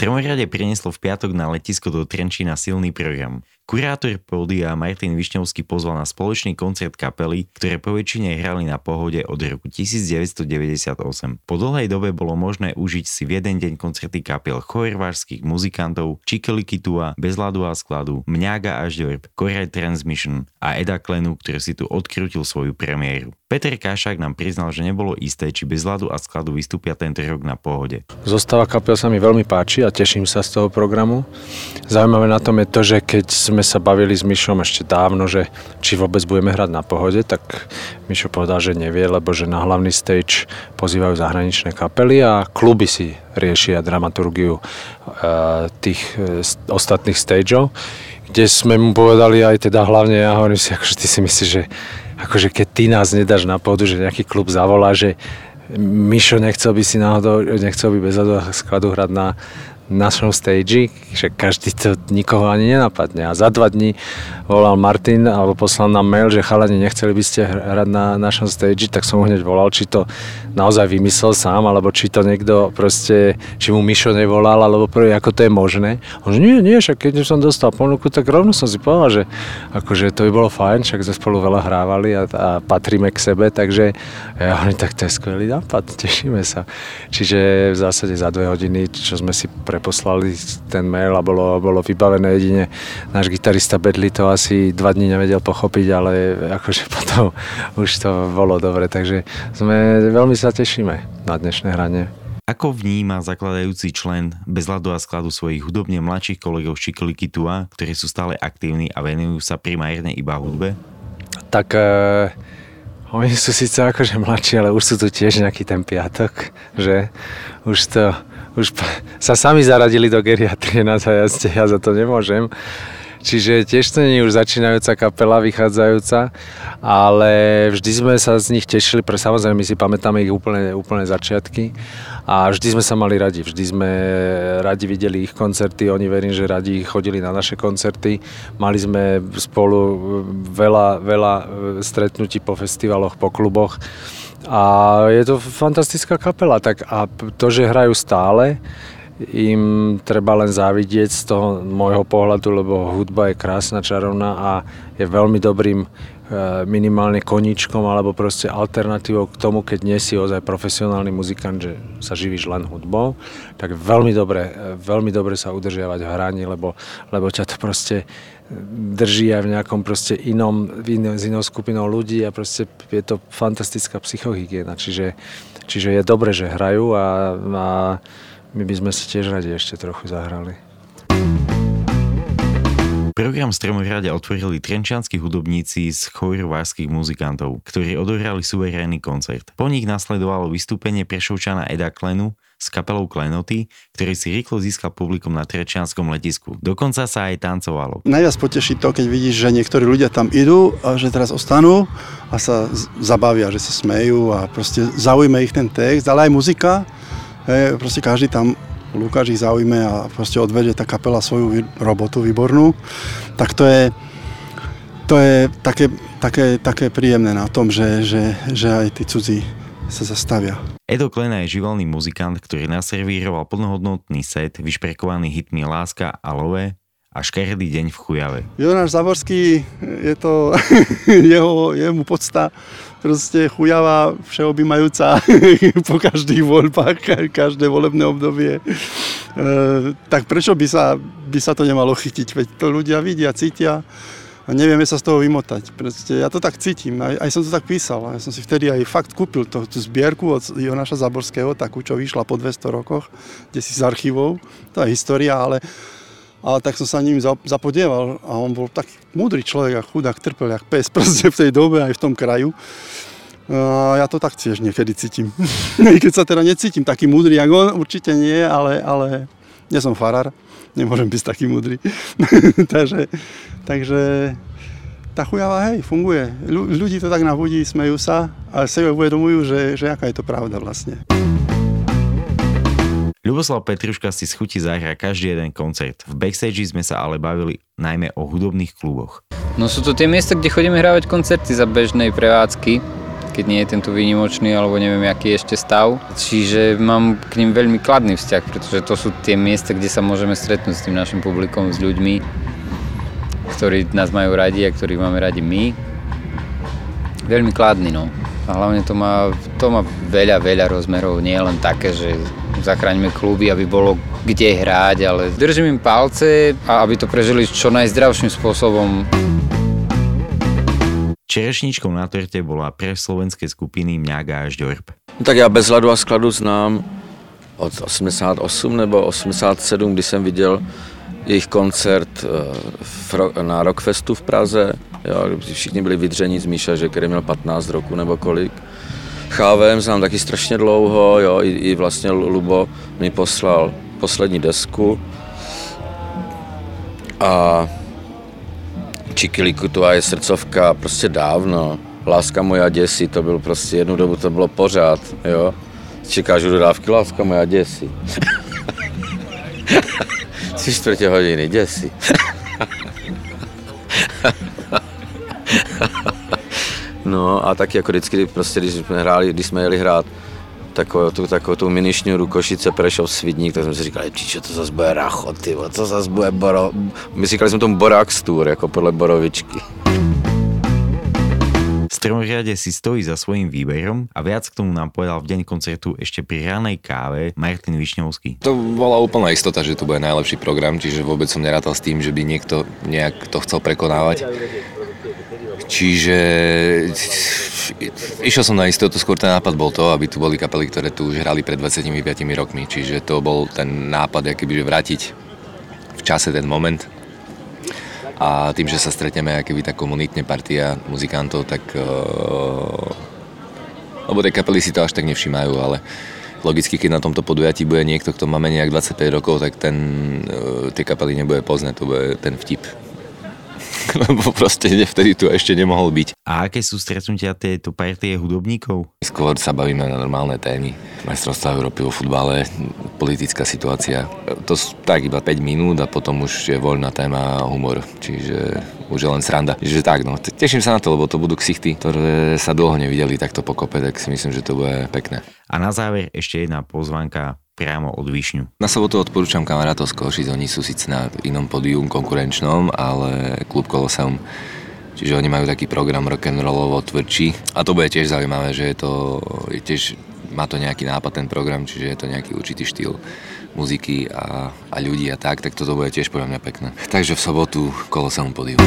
Stromorade prinieslo v piatok na letisko do Trenčína silný program. Kurátor pódia Martin Višňovský pozval na spoločný koncert kapely, ktoré po väčšine hrali na pohode od roku 1998. Po dlhej dobe bolo možné užiť si v jeden deň koncerty kapiel chorvárskych muzikantov Čikeli Kitua, Bezladu a skladu, Mňaga a Žďorb, Koraj Transmission a Eda Klenu, ktorý si tu odkrútil svoju premiéru. Peter Kašák nám priznal, že nebolo isté, či bez ľadu a skladu vystúpia tento rok na pohode. Zostava kapiel sa mi veľmi páči a teším sa z toho programu. Zaujímavé na tom je to, že keď sme sa bavili s Mišom ešte dávno, že či vôbec budeme hrať na pohode, tak Mišo povedal, že nevie, lebo že na hlavný stage pozývajú zahraničné kapely a kluby si riešia dramaturgiu e, tých e, ostatných stageov, kde sme mu povedali aj teda hlavne ja hovorím si, akože ty si myslíš, že akože keď ty nás nedáš na pôdu, že nejaký klub zavolá, že Mišo nechcel by si náhodou, nechcel by bez skladu hrať na, našom stage, že každý to nikoho ani nenapadne. A za dva dní volal Martin alebo poslal nám mail, že chalani nechceli by ste hrať na našom stage, tak som ho hneď volal, či to naozaj vymyslel sám, alebo či to niekto proste, či mu Mišo nevolal, alebo prvý, ako to je možné. On že nie, nie, však keď som dostal ponuku, tak rovno som si povedal, že akože to by bolo fajn, však sme spolu veľa hrávali a, a patríme k sebe, takže ja hovorím, tak to je skvelý nápad, tešíme sa. Čiže v zásade za dve hodiny, čo sme si pre poslali ten mail a bolo, bolo vybavené jedine. Náš gitarista Bedli to asi dva dní nevedel pochopiť, ale akože potom už to bolo dobre, takže sme veľmi sa tešíme na dnešné hranie. Ako vníma zakladajúci člen bez ľadu a skladu svojich hudobne mladších kolegov Šikli Kitua, ktorí sú stále aktívni a venujú sa primárne iba hudbe? Tak e, oni sú síce akože mladší, ale už sú tu tiež nejaký ten piatok, že už to už sa sami zaradili do geriatrie na zajazde, ja za to nemôžem. Čiže tiež to nie je už začínajúca kapela, vychádzajúca, ale vždy sme sa z nich tešili, pre samozrejme my si pamätáme ich úplne, úplne začiatky. A vždy sme sa mali radi, vždy sme radi videli ich koncerty, oni verím, že radi chodili na naše koncerty, mali sme spolu veľa, veľa stretnutí po festivaloch, po kluboch a je to fantastická kapela. Tak a to, že hrajú stále, im treba len závidieť z toho môjho pohľadu, lebo hudba je krásna, čarovná a je veľmi dobrým minimálne koníčkom alebo proste alternatívou k tomu, keď nie si ozaj profesionálny muzikant, že sa živíš len hudbou, tak veľmi dobre, e, veľmi dobre sa udržiavať v hraní, lebo, lebo ťa to proste drží aj v nejakom proste inom, inom, s inou skupinou ľudí a proste je to fantastická psychohygiena, čiže, čiže je dobre, že hrajú a, a my by sme si tiež radi ešte trochu zahrali. Program Stromohrade otvorili trenčianskí hudobníci z chorvárskych muzikantov, ktorí odohrali suverénny koncert. Po nich nasledovalo vystúpenie Prešovčana Eda Klenu, s kapelou Klenoty, ktorý si rýchlo získal publikum na Trečianskom letisku. Dokonca sa aj tancovalo. Najviac poteší to, keď vidíš, že niektorí ľudia tam idú a že teraz ostanú a sa zabavia, že sa smejú a proste zaujme ich ten text, ale aj muzika. Hej, proste každý tam Lukáš ich zaujme a proste odvede tá kapela svoju robotu výbornú. Tak to je, to je také, také, také príjemné na tom, že, že, že aj tí cudzí sa zastavia. Edo Klena je živelný muzikant, ktorý naservíroval plnohodnotný set vyšprekovaný hitmi Láska a Love a Škaredý deň v Chujave. Jonáš Zaborský, je to jeho, jemu podsta, proste chujava všeobjímajúca po každých voľbách, každé volebné obdobie. E, tak prečo by sa, by sa to nemalo chytiť? Veď to ľudia vidia, cítia a nevieme sa z toho vymotať. Proste, ja to tak cítim, aj, aj som to tak písal. Ja som si vtedy aj fakt kúpil to, tú zbierku od Jonáša Zaborského, takú, čo vyšla po 200 rokoch, kde si z archívov, to je história, ale, ale tak som sa ním zapodieval a on bol taký múdry človek a chudák, trpel jak pes proste v tej dobe aj v tom kraju. A ja to tak tiež niekedy cítim. Keď sa teda necítim taký múdry, ako on, určite nie, ale, ale nie som farár nemôžem byť taký múdry. takže, takže tá chujava, hej, funguje. Ľudí to tak navodí, smejú sa a sebe uvedomujú, že, že aká je to pravda vlastne. Ľuboslav Petruška si schutí zahra každý jeden koncert. V backstage sme sa ale bavili najmä o hudobných kluboch. No sú to tie miesta, kde chodíme hrávať koncerty za bežnej prevádzky. keď nie je tento výnimočný, alebo neviem, aký je ešte stav. Čiže mám k ním veľmi kladný vzťah, pretože to sú tie miesta, kde sa môžeme stretnúť s tým našim publikom, s ľuďmi, ktorí nás majú radi a ktorých máme radi my. Veľmi kladný, no. A hlavne to má, to má veľa, veľa rozmerov, nie len také, že zachráňme kluby, aby bolo kde hrať, ale držím im palce a aby to prežili čo najzdravším spôsobom. Čerešničkou na torte bola pre slovenské skupiny Mňaga až Dorp. No tak já bez hladu a skladu znám od 88 nebo 87, kdy jsem viděl jejich koncert eh, na Rockfestu v Praze. Jo, všichni byli vydření z Míša, že který měl 15 roku nebo kolik. Chávem znám taky strašně dlouho, jo, i, i vlastně Lubo mi poslal poslední desku. A Čikiliku, to je srdcovka prostě dávno. Láska moja děsí, to byl prostě jednu dobu, to bylo pořád, jo. Čekáš do dodávky, láska moja děsí. Tři čtvrtě hodiny, děsí. no a taky jako vždycky, prostě, když jsme hráli, když jsme jeli hrát takovou tu, takovou tu minišňu Košice, Prešov, Svidník, tak jsme si říkali, čo to zase bude racho, ty, co zase bude boro... My říkali jsme tomu Borax Tour, jako podle Borovičky. stromriade si stojí za svojím výberom a viac k tomu nám povedal v deň koncertu ešte pri ranej káve Martin Višňovský. To bola úplná istota, že to bude najlepší program, čiže vôbec som nerátal s tým, že by niekto nejak to chcel prekonávať. Čiže išiel som na istotu, skôr ten nápad bol to, aby tu boli kapely, ktoré tu už hrali pred 25 rokmi. Čiže to bol ten nápad, aký by vrátiť v čase ten moment a tým, že sa stretneme keby tá komunitne partia muzikantov, tak uh, lebo tie kapely si to až tak nevšímajú, ale logicky, keď na tomto podujatí bude niekto, kto má menej ako 25 rokov, tak ten, uh, tie kapely nebude poznať, to bude ten vtip. lebo proste vtedy tu ešte nemohol byť. A aké sú stretnutia tejto partie hudobníkov? Skôr sa bavíme na normálne témy. Majstrovstvá Európy vo futbale, politická situácia. To sú tak iba 5 minút a potom už je voľná téma humor. Čiže už je len sranda. Čiže tak, no, teším sa na to, lebo to budú ksichty, ktoré sa dlho nevideli takto pokope, tak si myslím, že to bude pekné. A na záver ešte jedna pozvanka priamo od Višňu. Na sobotu odporúčam kamarátov z Košic, oni sú síce na inom podium konkurenčnom, ale klub Koloseum Čiže oni majú taký program rock'n'rollovo tvrdší a to bude tiež zaujímavé, že je to je tiež má to nejaký nápad ten program, čiže je to nejaký určitý štýl muziky a, a ľudí a tak, tak toto bude tiež podľa mňa pekné. Takže v sobotu Koloseum podium.